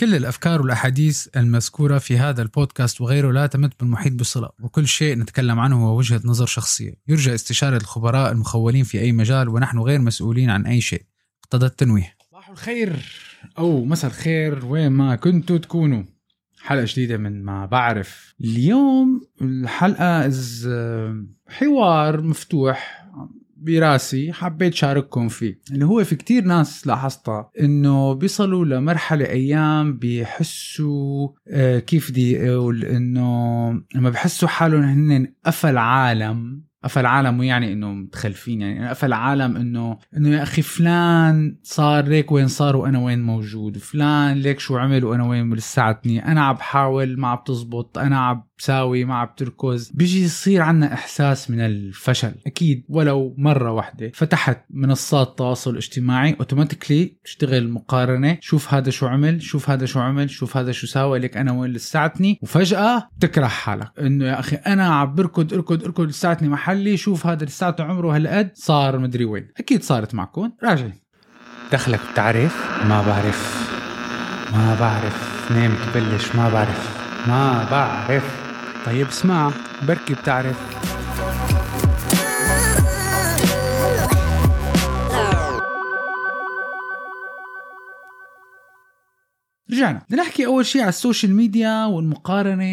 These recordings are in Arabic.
كل الأفكار والأحاديث المذكورة في هذا البودكاست وغيره لا تمت بالمحيط بصلة وكل شيء نتكلم عنه هو وجهة نظر شخصية. يرجى استشارة الخبراء المخولين في أي مجال ونحن غير مسؤولين عن أي شيء. اقتضى التنويه. صباح الخير أو مساء الخير وين ما كنتوا تكونوا. حلقة جديدة من ما بعرف. اليوم الحلقة از حوار مفتوح. براسي حبيت شارككم فيه. اللي هو في كتير ناس لاحظتها إنه بيصلوا لمرحلة أيام بيحسوا آه، كيف بدي أقول إنه لما بحسوا حالهم هن قفل عالم. قفل عالم يعني إنه متخلفين يعني. قفل عالم إنه إنه يا أخي فلان صار ليك وين صار وأنا وين موجود. فلان ليك شو عمل وأنا وين لساتني أنا عم بحاول ما عم تزبط. أنا عم بساوي ما عم بتركز بيجي يصير عنا إحساس من الفشل. أكيد ولو مرة واحدة فتحت منصات التواصل الاجتماعي أوتوماتيكلي تشتغل مقارنة. شوف هذا شو عمل شوف هذا شو عمل شوف هذا شو ساوى لك أنا وين لساتني. وفجأة تكره حالك. إنه يا أخي أنا عم بركض اركض اركض لساتني محلي شوف هذا لساته عمره هالقد صار مدري وين. أكيد صارت معكم. راجعين. دخلك بتعرف ما بعرف. ما بعرف. منين بتبلش ما بعرف. ما بعرف. طيب اسمع بركي بتعرف. رجعنا. بدنا نحكي أول شيء على السوشيال ميديا والمقارنة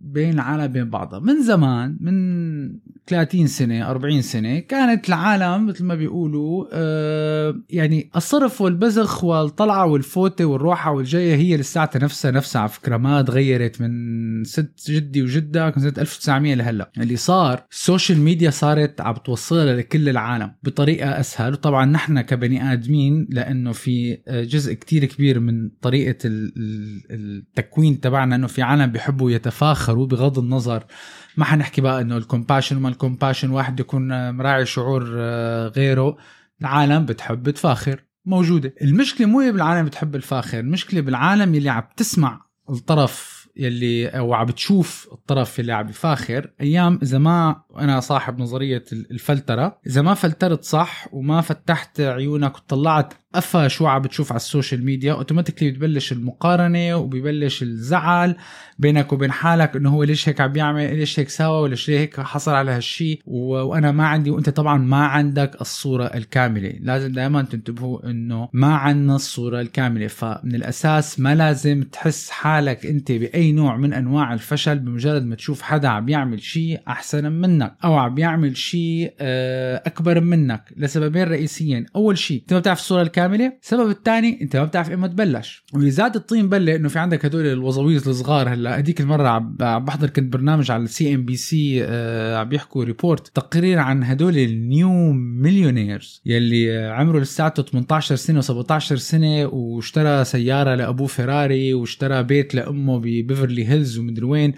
بين العالم بين بعضها. من زمان من 30 سنة 40 سنة كانت العالم مثل ما بيقولوا آه يعني الصرف والبذخ والطلعة والفوتة والروحة والجاية هي لساتها نفسها نفسها على فكرة ما تغيرت من ست جدي وجدك من سنة 1900 لهلأ. اللي صار ال social media صارت عم توصلها لكل العالم بطريقة أسهل. وطبعا نحن كبني آدمين لأنه في جزء كتير كبير من طريقة التكوين تبعنا إنه في عالم بيحبوا يتفاخروا بغض النظر. ما حنحكي بقى إنه ال compassion وما ال compassion واحد يكون مراعي شعور آه، غيره. العالم بتحب تفاخر. موجودة. المشكلة مو بالعالم بتحب تفاخر. المشكلة بالعالم يلي عم تسمع الطرف يلي أو عم بتشوف الطرف اللي عم بفاخر أيام اذا ما أنا صاحب نظرية الفلترة. إذا ما فلترت صح وما فتحت عيونك وطلعت أفا شو عم بتشوف على ال social media automatically بتبلش المقارنة وبيبلش الزعل بينك وبين حالك إنه هو ليش هيك عم بيعمل ليش هيك سوى ولا ليش هيك حصل على هالشيء وأنا ما عندي وأنت طبعا ما عندك الصورة الكاملة. لازم دائما تنتبهوا إنه ما عندنا الصورة الكاملة. فمن الأساس ما لازم تحس حالك أنت بأي نوع من أنواع الفشل بمجرد ما تشوف حدا عم يعمل شيء أحسن منك. أو عم يعمل شيء آه، أكبر منك لسببين رئيسيين. أول شيء أنت ما بتعرف الصورة الكاملة. كامله السبب الثاني أنت ما بتعرف ايمتى تبلش واللي زاد الطين بلة إنه في عندك هدول الوظويز الصغار هلأ. هذيك المرة عم بحضر كنت برنامج على ال CNBC عم بيحكوا report تقرير عن هدول ال new millionaires يلي عمره لساته 18 سنة و17 سنة واشترى سيارة لأبوه فيراري واشترى بيت لأمه ببيفرلي هيلز ومدري وين.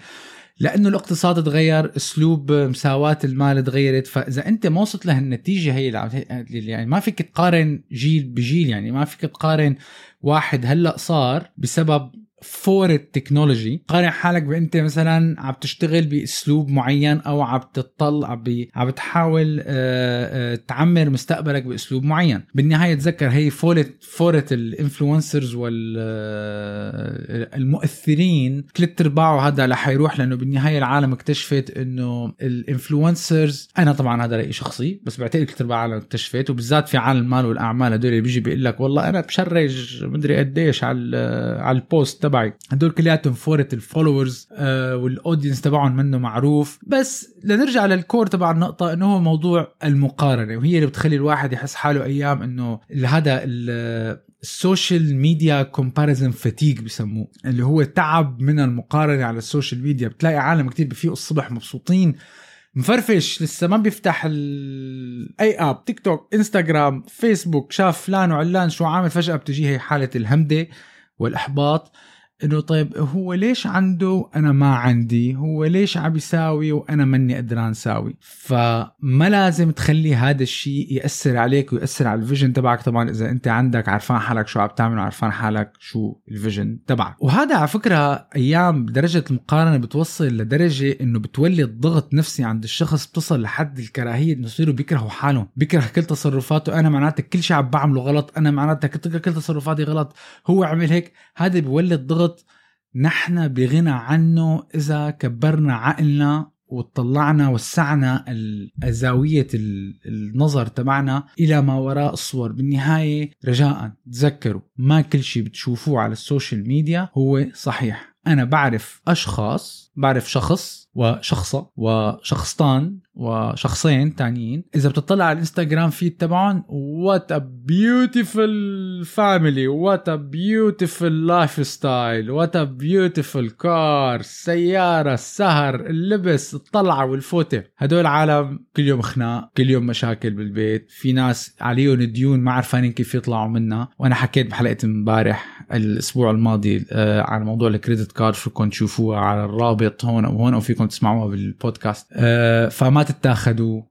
لأنه الاقتصاد تغير أسلوب مساواة المال تغيرت. فإذا أنت ما وصلت لهالنتيجه هي يعني ما فيك تقارن جيل بجيل. يعني ما فيك تقارن واحد هلأ صار بسبب فورة ال technology. قارن حالك بأنت مثلا عم تشتغل بأسلوب معين أو عم تطل عم بتحاول آه، آه، تعمر مستقبلك بأسلوب معين. بالنهاية تذكر هي فورة فورة ال influencers والمؤثرين ثلاث ارباعه هذا رح يروح لأنه بالنهاية العالم اكتشفت إنه ال influencers أنا طبعا هذا رأيي شخصي بس بعتقد ثلاث ارباع العالم اكتشفت وبالذات في عالم المال والأعمال هدول اللي بيجي بيقول لك والله أنا ب charge مدري قديش على على ال post تبعي. هدول كلياتهم فورة ال followers آه وال audience تبعهم منه معروف. بس لنرجع لل core تبع النقطة إنه هو موضوع المقارنة وهي اللي بتخلي الواحد يحس حاله أيام إنه هذا ال social media comparison fatigue بسموه. اللي هو تعب من المقارنة على ال social media بتلاقي عالم كتير بفيقوا الصبح مبسوطين مفرفشين لسه ما بيفتح أي app تيك توك انستغرام فيسبوك شاف فلان وعلان شو عامل فجأة بتجيه هي حالة الهمدة والإحباط. إنه طيب هو ليش عنده وأنا ما عندي؟ هو ليش عم يساوي وأنا ماني قدران ساوي فما لازم تخلي هذا الشيء يأثر عليك ويأثر على ال vision تبعك. طبعا إذا أنت عندك عرفان حالك شو عم تعمل وعرفان حالك شو ال vision تبعك. وهذا على فكرة أيام درجة المقارنة بتوصل لدرجة إنه بتولد ضغط نفسي عند الشخص بتصل لحد الكراهية إنه يصيروا بيكرهوا حالهم بيكره كل تصرفاته. أنا معناتها كل شيء عم بعمله غلط أنا معناتها كل تصرفاتي غلط هو عمل هيك. هذا بيولد ضغط نحن بغنى عنه إذا كبرنا عقلنا وطلعنا وسعنا زاوية النظر تبعنا إلى ما وراء الصور. بالنهاية رجاء تذكروا ما كل شيء بتشوفوه على ال social media هو صحيح. أنا بعرف أشخاص بعرف شخص وشخصة وشخصتان وشخصين تانيين. إذا بتطلع على الإنستغرام feed تبعهم وات ا بيوتيفul فاميلي وات ا بيوتيفul لايف ستايل وات ا بيوتيفul car السياره السهر اللبس الطلعة والفوتة. هدول عالم كل يوم خناق كل يوم مشاكل بالبيت. في ناس عليهم ديون ما عرفانين كيف يطلعوا منها. وأنا حكيت بحلقة امبارح الأسبوع الماضي آه عن موضوع ال credit card فيكم تشوفوها على الرابط. هون أو هون أو فيكم تسمعوها بالبودكاست آه فما تنأخذوا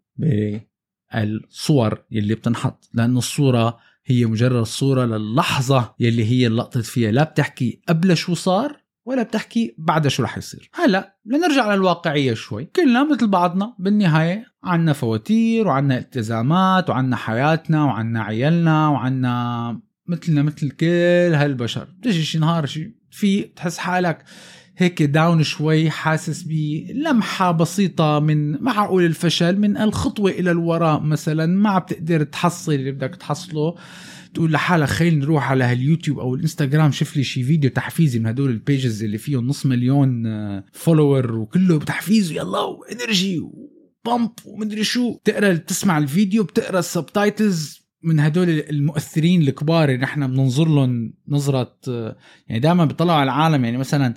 بالصور يلي بتنحط لأنه الصورة هي مجرد صورة للحظة يلي هي لقطت فيها لا بتحكي قبل شو صار ولا بتحكي بعد شو رح يصير. هلا لنرجع للواقعية شوي. كلنا مثل بعضنا بالنهاية عنا فواتير وعنا التزامات وعنا حياتنا وعنا عيالنا وعنا مثلنا مثل كل هالبشر. بتجي شي نهار شي في تحس حالك هيك down شوي حاسس بلمحة بسيطة من ما حقول الفشل من الخطوة إلى الوراء مثلا. ما بتقدر تحصل اللي بدك تحصله. تقول لحالك خلي نروح على هاليوتيوب أو الإنستغرام شوف لي شي فيديو تحفيزي من هدول ال pages اللي فيهم نص مليون follower وكله تحفيز يلا energy و pump ومدري شو. تقرا تسمع الفيديو بتقرأ ال subtitles من هدول المؤثرين الكبار اللي نحن بننظر لهم نظرة يعني دائما بيطلعوا على العالم. يعني مثلا آه،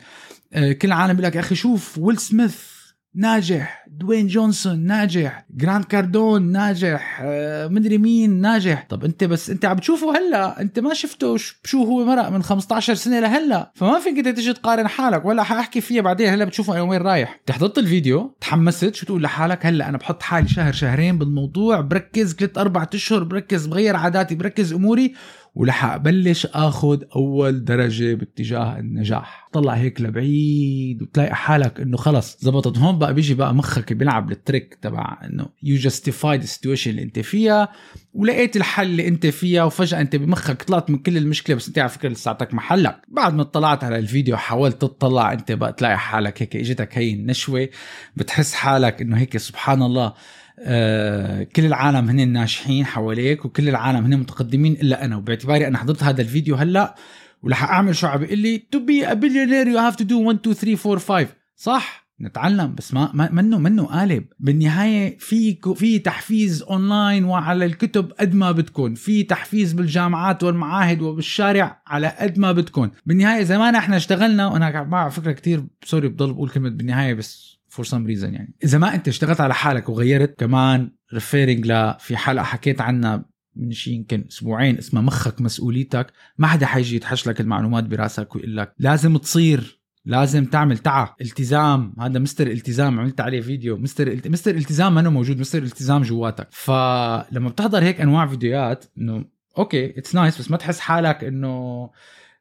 كل العالم بيقول لك يا أخي شوف ويل سميث ناجح دواين جونسون ناجح جراند كاردون ناجح آه، مدري مين ناجح. طب أنت بس أنت عم تشوفه هلأ أنت ما شفته شو هو مرق من 15 سنة لهلأ. فما فيك أنت تيجي تقارن حالك ولا حأحكي فيها بعدين هلأ بتشوفه أنا وين رايح. تحضرت الفيديو تحمست شو تقول لحالك؟ هلأ أنا بحط حالي شهر شهرين بالموضوع بركز ثلاث أربع أشهر بركز بغير عاداتي بركز أموري. ورح أبلش آخذ أول درجة باتجاه النجاح. طلع هيك لبعيد وتلاقي حالك إنه خلص. زبطت. هون بقى بيجي بقى مخك بيلعب ال trick تبع إنه you justify ال situation اللي أنت فيها ولقيت الحل اللي أنت فيها وفجأة أنت بمخك طلعت من كل المشكلة بس أنت على فكرة لساتك محلك. بعد ما طلعت على الفيديو حاولت تطلع أنت بقى تلاقي حالك هيك إجتك هي النشوه بتحس حالك إنه هيك سبحان الله آه، كل العالم هن ناجحين حواليك وكل العالم هن متقدمين إلا أنا. وباعتباري أنا حضرت هذا الفيديو هلأ ورح أعمل شو عم بيقول لي to be a billionaire you have to do 1 2 3 4 5 صح نتعلم بس ما منه منه قالب؟ بالنهاية في في تحفيز اونلاين وعلى الكتب قد ما بتكون. في تحفيز بالجامعات والمعاهد وبالشارع على قد ما بتكون. بالنهاية زمان إحنا اشتغلنا وأنا مع فكرة كتير سوري بضل بقول كلمة بالنهاية بس for some reason يعني. إذا ما أنت اشتغلت على حالك وغيرت كمان referring ل في حلقة حكيت عنها من شيء يمكن أسبوعين اسمها مخك مسؤوليتك ما حدا حيجي يدحش لك المعلومات براسك ويقول لك لازم تصير لازم تعمل تعا التزام هذا Mr. التزام عملت عليه video Mr. الت... Mr. التزام ما موجود Mr. التزام جواتك. فلما بتحضر هيك أنواع فيديوهات إنه okay it's nice بس ما تحس حالك إنه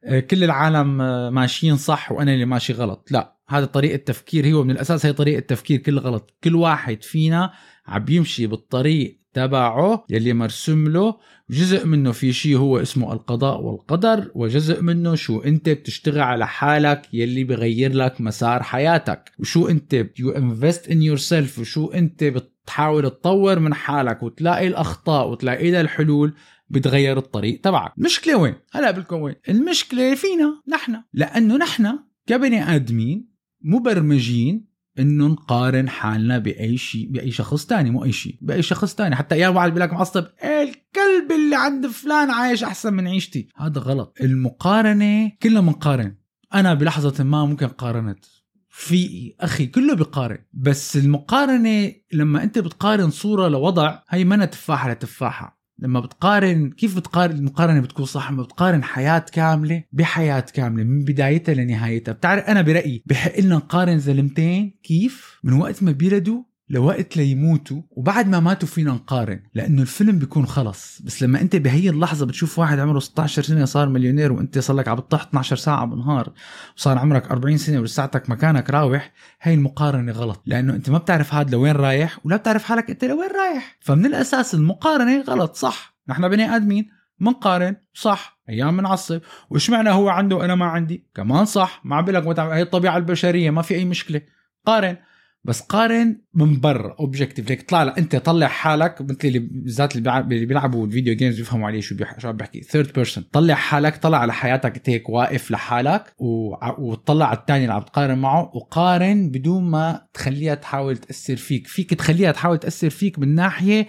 آه، كل العالم آه، ماشيين صح وأنا اللي ماشي غلط. لا. هذا طريقة تفكير هو من الأساس هي طريقة تفكير كل غلط. كل واحد فينا عم يمشي بالطريق تبعه يلي مرسوم له جزء منه في شيء هو اسمه القضاء والقدر وجزء منه شو أنت بتشتغل على حالك يلي بغير لك مسار حياتك. وشو أنت you invest in yourself وشو أنت بتحاول تطور من حالك وتلاقي الأخطاء وتلاقي لها الحلول بتغير الطريق تبعك. المشكلة وين؟ هلا بقلكم وين. المشكلة فينا نحن. لأنه نحن كبني آدمين مبرمجين انه نقارن حالنا بأي شيء بأي شخص تاني مو أي شيء بأي شخص تاني. حتى أيام واحد بيقول لك معصب الكلب اللي عند فلان عايش أحسن من عيشتي. هذا غلط. المقارنة كلنا بنقارن. أنا بلحظة ما ممكن قارنت. في أخي كله بيقارن. بس المقارنة لما أنت بتقارن صورة لوضع هي منا تفاحة لتفاحة. لما بتقارن كيف بتقارن المقارنة بتكون صح؟ لما بتقارن حياة كاملة بحياة كاملة من بدايتها لنهايتها. بتعرف أنا برأيي بحق لنا نقارن زلمتين كيف؟ من وقت ما بيلدوا لوقت ليموتوا وبعد ما ماتوا فينا نقارن لأنه الفيلم بيكون خلص. بس لما أنت بهي اللحظة بتشوف واحد عمره 16 سنة صار مليونير وأنت صار لك عم بتطح 12 ساعة بالنهار وصار عمرك 40 سنة ولساتك مكانك راوح هي المقارنة غلط. لأنه أنت ما بتعرف هذا لوين رايح ولا بتعرف حالك أنت لوين رايح. فمن الأساس المقارنة غلط صح. نحن بني آدمين منقارن صح. أيام بنعصب وش معنى هو عنده وأنا ما عندي؟ كمان صح. ما عم لك هي الطبيعة البشرية ما في أي مشكلة. قارن. بس قارن من برا objective like طلع انت طلع حالك مثل اللي بالذات اللي بيلعبوا ال video games بيفهموا عليه شو شو عم بحكي third person طلع حالك طلع على حياتك هيك واقف لحالك وطلع على الثاني اللي عم تقارن معه وقارن بدون ما تخليها تحاول تأثر فيك. فيك تخليها تحاول تأثر فيك من ناحية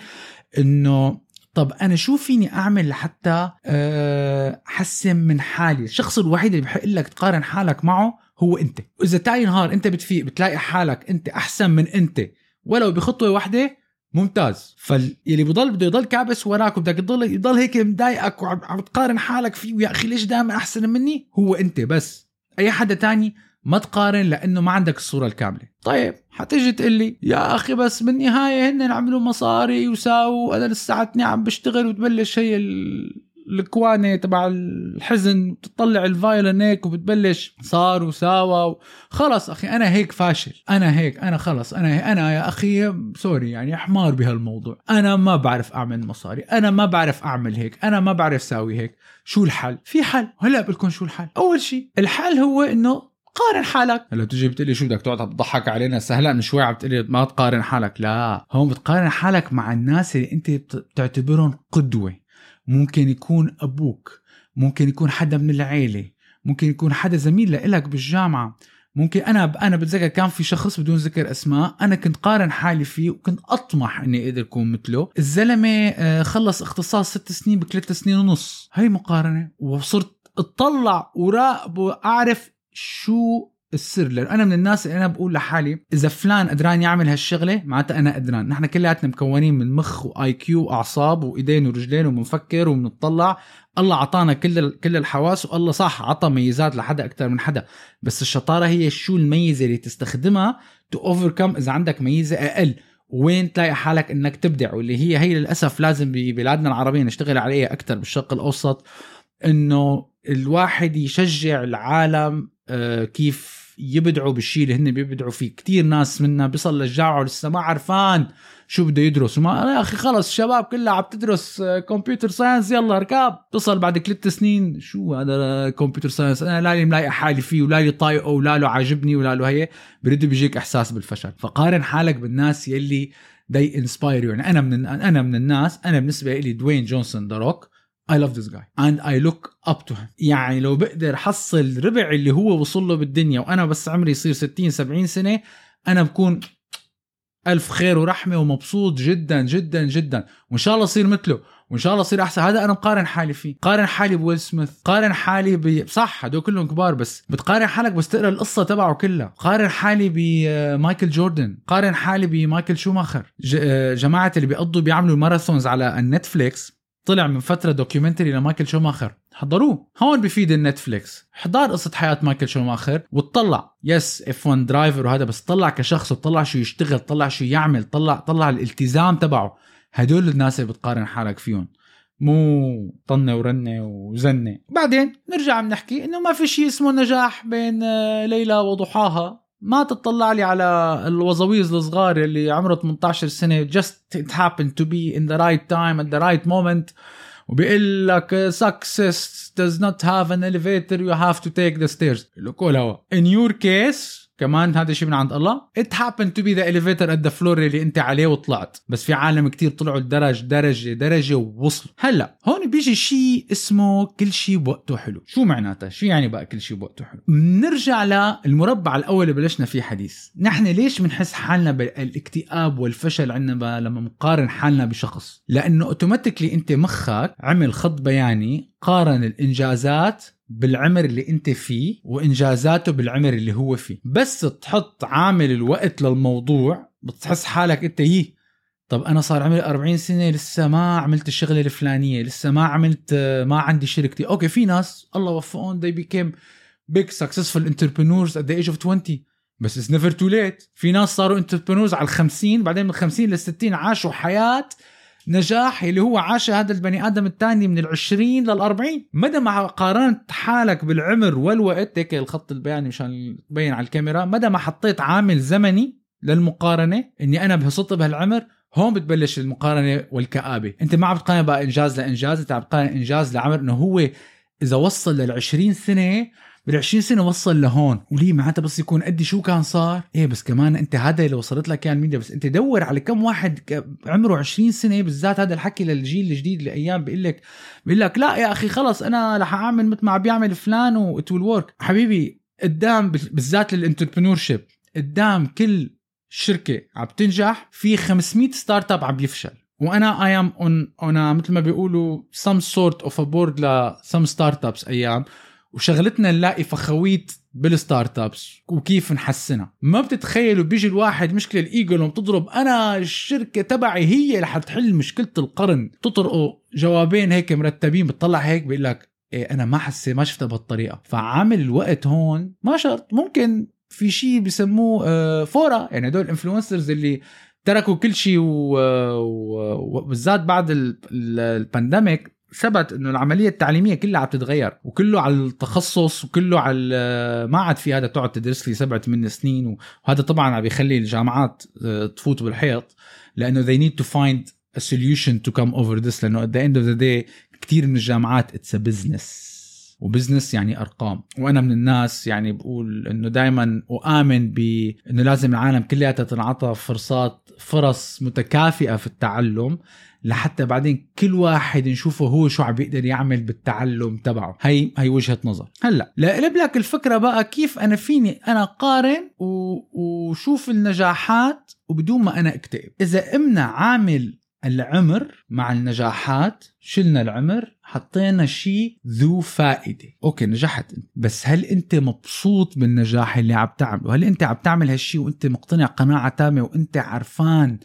إنه طب أنا شو فيني أعمل لحتى آه، أحسن من حالي؟ الشخص الوحيد اللي بحق لك تقارن حالك معه هو انت. وإذا تاني نهار انت بتفيق بتلاقي حالك انت أحسن من انت ولو بخطوة واحدة ممتاز. فاللي بضل بده يضل كابس وراك وبدك تضل يضل هيك مضايقك وعم تقارن حالك فيه يا أخي ليش دائما أحسن مني؟ هو انت بس. أي حدا تاني ما تقارن لأنه ما عندك الصورة الكاملة. طيب حتيجي تقول لي يا أخي بس بالنهاية هن عملوا مصاري وساووا أنا لساتني عم بشتغل وتبلش هي الكوانة تبع الحزن بتطلع الفايلن هيك وبتبلش صار وساوى خلص أخي أنا هيك فاشل. أنا هيك أنا خلص. أنا أنا يا أخي سوري يعني حمار بهالموضوع. أنا ما بعرف أعمل مصاري. أنا ما بعرف أعمل هيك. أنا ما بعرف ساوي هيك. شو الحل؟ في حل. هلا بقول شو الحل. أول شيء الحل هو إنه قارن حالك. هلا تجي بتقلي شو بدك تقعد تضحك علينا؟ سهلا من شوي عم تقلي ما تقارن حالك. لا هون بتقارن حالك مع الناس اللي أنت بتعتبرهم قدوة. ممكن يكون أبوك ممكن يكون حدا من العيلة ممكن يكون حدا زميل لإلك بالجامعة. ممكن أنا أنا بتذكر كان في شخص بدون ذكر أسماء أنا كنت قارن حالي فيه وكنت أطمح إني أقدر أكون مثله. الزلمة آه، خلص اختصاص ست سنين بثلاث سنين ونص. هي مقارنة وصرت أطلع وراقب وأعرف شو السر لأنه أنا من الناس اللي أنا بقول لحالي إذا فلان قدران يعمل هالشغلة معناتها أنا قدران نحن كلياتنا مكونين من مخ و IQ وأعصاب وإيدين ورجلين وبنفكر وبنطلع الله عطانا كل كل الحواس والله صح عطى ميزات لحدا أكثر من حدا. بس الشطارة هي شو الميزة اللي تستخدمها تو اوفركم إذا عندك ميزة أقل. وين تلاقي حالك إنك تبدع؟ واللي هي هي للأسف لازم ببلادنا العربية نشتغل عليها أكثر بالشرق الأوسط. إنه الواحد يشجع العالم كيف يبدعوا بالشيء اللي هن بيبدعوا فيه. كتير ناس منا بيصل للجامعه ولسه ما عرفان شو بده يدرس. وما يا أخي خلص الشباب كلها عم تدرس computer science يلا ركاب. تصل بعد ثلاث سنين شو هذا computer science أنا لا لي ملاقي حالي فيه ولا لي طايقة ولا له عاجبني ولا له هي. برد بيجيك إحساس بالفشل. فقارن حالك بالناس يلي inspire you. يعني أنا من أنا من الناس أنا بالنسبة لي دوين جونسون ذا روك I love this guy. And I look up to him. يعني لو بقدر حصل ربع اللي هو وصل له بالدنيا وأنا بس عمري يصير 60 70 سنة أنا بكون ألف خير ورحمة ومبسوط جدا جدا جدا. وإن شاء الله اصير مثله. وإن شاء الله اصير أحسن. هذا أنا مقارن حالي فيه. قارن حالي بويل سميث. قارن حالي ب صح هدول كلهم كبار بس. بتقارن حالك بس تقرأ القصة تبعه كلها. قارن حالي بمايكل جوردن. قارن حالي بمايكل شوماخر. جماعة اللي بيقضوا بيعملوا marathons على النتفليكس. طلع من فترة documentary لمايكل شوماخر. حضروه. هون بفيد النتفليكس احضر قصة حياة مايكل شوماخر وتطلع yes F 1 driver وهذا بس طلع كشخص وطلع شو يشتغل طلع شو يعمل طلع طلع الالتزام تبعه. هدول الناس اللي بتقارن حالك فيهم. مو طنة ورنة وزنة. بعدين نرجع بنحكي إنه ما في شيء اسمه نجاح بين آه، ليلى وضحاها. ما تطلع لي على الوظويز الصغار اللي عمره 18 سنه just it happened to be in the right time at the right moment وبيقول لك success does not have an elevator you have to take the stairs له كل هوا in your case كمان هذا شيء من عند الله. It happened to be the elevator at the floor اللي أنت عليه وطلعت. بس في عالم كتير طلعوا الدرج درجة درجة ووصلوا هلأ هون بيجي شيء اسمه كل شيء بوقته حلو. شو معناتها شو يعني بقى كل شيء بوقته حلو؟ بنرجع للمربع الأول اللي بلشنا فيه حديث. نحن ليش بنحس حالنا بالاكتئاب والفشل عندنا لما نقارن حالنا بشخص؟ لأنه اوتوماتيكلي أنت مخك عمل خط بياني قارن الإنجازات بالعمر اللي أنت فيه وإنجازاته بالعمر اللي هو فيه. بس تحط عامل الوقت للموضوع بتحس حالك أنت يي طب أنا صار عمري 40 سنة لسه ما عملت الشغلة الفلانية لسه ما عملت ما عندي شركتي أوكي في ناس الله وفقهم they became big successful entrepreneurs at the age of 20 بس it's never too late. في ناس صاروا entrepreneurs على ال 50 بعدين من 50 لل 60 عاشوا حياة نجاح اللي هو عاش هذا البني آدم الثاني من ال 20 لل 40 مدى ما قارنت حالك بالعمر والوقت هيك الخط البياني مشان تبين على الكاميرا. مدى ما حطيت عامل زمني للمقارنة إني أنا بصدت بهالعمر هون بتبلش المقارنة والكآبة. أنت ما عم تقارن بقى إنجاز لإنجاز أنت عم تقارن إنجاز لعمر إنه هو إذا وصل لل 20 سنة بال 20 سنة وصل لهون وليه معناتها بس يكون قدي شو كان صار؟ إيه بس كمان أنت هذا اللي وصلت لك كان ميديا بس أنت دور على كم واحد عمره 20 سنة بالذات هذا الحكي للجيل الجديد الأيام بيقول لك بيقول لك لا يا أخي خلص أنا رح أعمل مثل ما عم بيعمل فلان what work حبيبي قدام بالذات لل entrepreneurship قدام كل شركة عم تنجح في 500 startup عم يفشل. وأنا I'm on on مثل ما بيقولوا some sort of a board ل some startups أيام. وشغلتنا نلاقي فخويت بال startups وكيف نحسنها. ما بتتخيلوا بيجي الواحد مشكله الايجو لما بتضرب أنا الشركة تبعي هي اللي حتحل مشكلة القرن. تطرقوا جوابين هيك مرتبين بتطلع هيك بيقول لك إيه أنا ما حسي ما شفتها بهالطريقة. فعامل الوقت هون ما شرط ممكن في شيء بسموه آه، فورا. يعني هدول ال influencers اللي تركوا كل شيء وبالذات بعد ال pandemic ثبت إنه العملية التعليمية كلها عم تتغير وكله على التخصص وكله على ما عاد في هذا تقعد تدرس لي سبع ثمان سنين وهذا طبعا عم بيخلي الجامعات آه، تفوت بالحيط لأنه they need to find a solution to come over this لأنه at the end of the day كثير من الجامعات it's a business. و business يعني أرقام. وأنا من الناس يعني بقول إنه دائما اؤمن بانه لازم العالم كلها تنعطى فرصات فرص متكافئة في التعلم لحتى بعدين كل واحد نشوفه هو شو عم بيقدر يعمل بالتعلم تبعه. هي هي وجهة نظر. هلأ لقلب لك الفكرة بقى كيف أنا فيني أنا قارن و... وشوف النجاحات وبدون ما أنا أكتئب. إذا أمنا عامل العمر مع النجاحات شلنا العمر حطينا شيء ذو فائدة. أوكي نجحت بس هل أنت مبسوط بالنجاح اللي عم تعمله؟ هل أنت عم تعمل هالشيء وأنت مقتنع قناعة تامة وأنت عرفان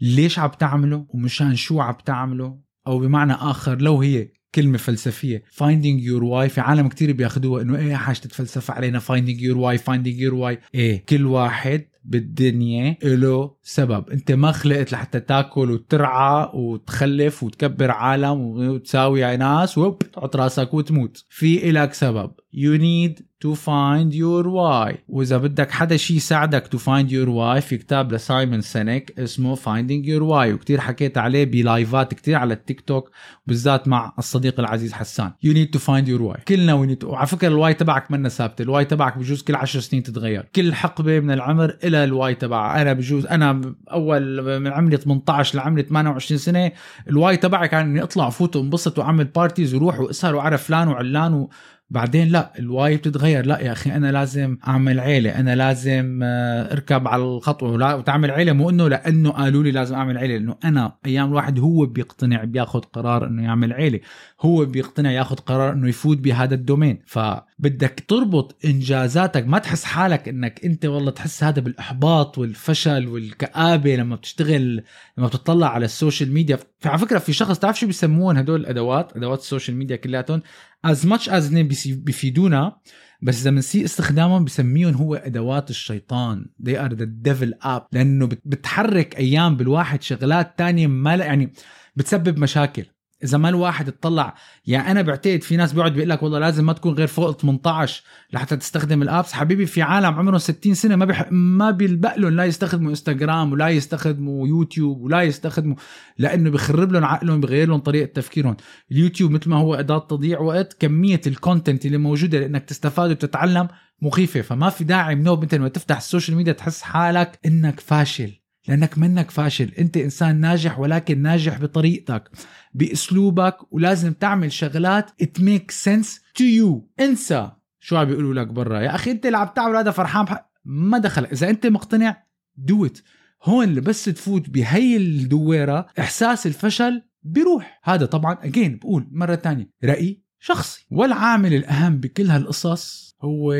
ليش عم تعمله ومشان شو عم تعمله؟ أو بمعنى آخر لو هي كلمة فلسفية finding your why في عالم كتير بياخدوها إنه إيه حاجة تتفلسف علينا finding your why finding your why. إيه كل واحد بالدنيا له سبب. أنت ما خلقت لحتى تاكل وترعى وتخلف وتكبر عالم وتساوي ناس وتحط راسك وتموت. في إلك سبب. You need to find your why. وإذا بدك حدا شي يساعدك to find your why في كتاب لسايمون سينيك اسمه finding your why وكتير حكيت عليه ب live ات كتير على التيك توك بالذات مع الصديق العزيز حسان. You need to find your why. كلنا we need to... وعلى فكرة ال why تبعك منا ثابتة. ال why تبعك بجوز كل عشر سنين تتغير. كل حقبة من العمر إلها ال why تبعها. أنا بجوز أنا أول من عمري 18 لعمري 28 سنة ال why تبعي كان إني أطلع فوت وانبسط وأعمل parties وروح وأسهر وأعرف فلان وعلان و... بعدين لا ال why بتتغير. لا يا أخي أنا لازم أعمل عيلة أنا لازم آه، أركب على الخطوة. وتعمل عيلة مو إنه لأنه قالوا لي لازم أعمل عيلة لأنه أنا أيام الواحد هو بيقتنع بياخذ قرار إنه يعمل عيلة. هو بيقتنع ياخذ قرار إنه يفوت بهذا ال domain. فبدك تربط إنجازاتك. ما تحس حالك إنك أنت والله تحس هذا بالإحباط والفشل والكآبة لما بتشتغل لما بتطلع على ال social media. على فكرة في شخص تعرف شو بيسموهم هدول الأدوات؟ أدوات ال social media كلياتهم؟ as much as بيفيدونا بس إذا بنسيء استخدامهم بسميهم هو أدوات الشيطان. They are the devil app. لأنه بتحرك أيام بالواحد شغلات تانية ما يعني بتسبب مشاكل. إذا ما الواحد اطلع يعني أنا بعتقد في ناس بيقعد بيقول لك والله لازم ما تكون غير فوق 18 لحتى تستخدم ال apps. حبيبي في عالم عمرهم 60 سنة ما بيح... ما بيلبق لهم لا يستخدموا إنستغرام ولا يستخدموا يوتيوب ولا يستخدموا لأنه بخرب لهم عقلهم بغير لهم طريقة تفكيرهم. اليوتيوب مثل ما هو اداه تضييع وقت كمية ال content اللي موجودة لأنك تستفاد وتتعلم مخيفة. فما في داعي منوب أنت لما تفتح ال social media تحس حالك إنك فاشل. لأنك منك فاشل. أنت إنسان ناجح ولكن ناجح بطريقتك بأسلوبك ولازم تعمل شغلات. It makes sense to you. أنسى. شو عم بيقولوا لك برا؟ يا أخي أنت اللي عم تعمل هذا فرحان بح... ما دخل. إذا أنت مقتنع دو ات هون بس تفوت بهي الدويرة. إحساس الفشل بيروح. هذا طبعا اجين بقول مرة تانية. رأي شخصي. والعامل الأهم بكل هالقصص هو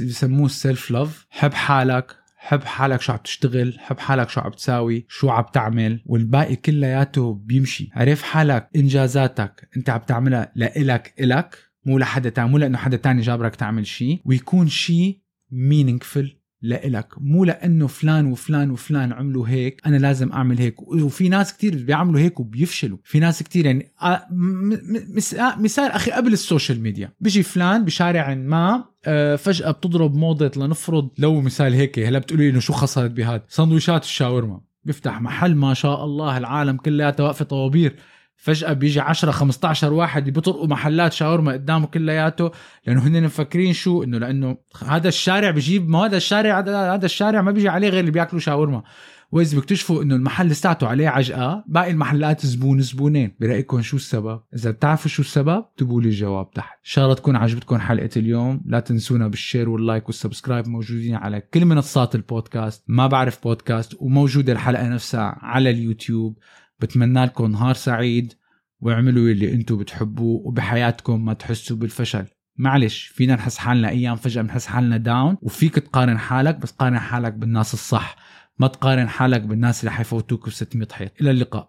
بسموه ال self love حب حالك. حب حالك شو عم تشتغل حب حالك شو عم تساوي شو عم تعمل والباقي كلياته بيمشي. عرف حالك إنجازاتك أنت عم تعملها لإلك إلك مو لحدا تاني مو لأنه حدا تاني جابرك تعمل شيء ويكون شيء meaningful لإلك. مو لأنه فلان وفلان وفلان عملوا هيك أنا لازم أعمل هيك. وفي ناس كتير بيعملوا هيك وبيفشلوا. في ناس كتير يعني آه، مثال أخي قبل ال social media. بيجي فلان بشارع ما آه، فجأة بتضرب موضة لنفرض لو مثال هيك هلا بتقولي إنه شو خسرت بهذا سندويشات الشاورما. بيفتح محل ما شاء الله العالم كلياتها واقفة طوابير. فجأة بيجي 10 15 واحد بيطرقوا محلات شاورما قدامه كلياته لأنه هن مفكرين شو إنه لأنه هذا الشارع بجيب ما هذا الشارع هذا الشارع ما بيجي عليه غير اللي بياكلوا شاورما. وإذا بيكتشفوا إنه المحل لساته عليه عجقة باقي المحلات زبون زبونين. برأيكم شو السبب؟ إذا بتعرفوا شو السبب اكتبوا لي الجواب تحت. إن شاء الله تكون عجبتكم حلقة اليوم. لا تنسونا بال share وال like وال subscribe موجودين على كل منصات البودكاست. ما بعرف بودكاست وموجودة الحلقة نفسها على اليوتيوب. بتمنى لكم نهار سعيد واعملوا اللي أنتم بتحبوه وبحياتكم ما تحسوا بالفشل. معلش فينا نحس حالنا أيام فجأة بنحس حالنا داون وفيك تقارن حالك بس قارن حالك بالناس الصح. ما تقارن حالك بالناس اللي حيفوتوك ب 600 حيط. إلى اللقاء.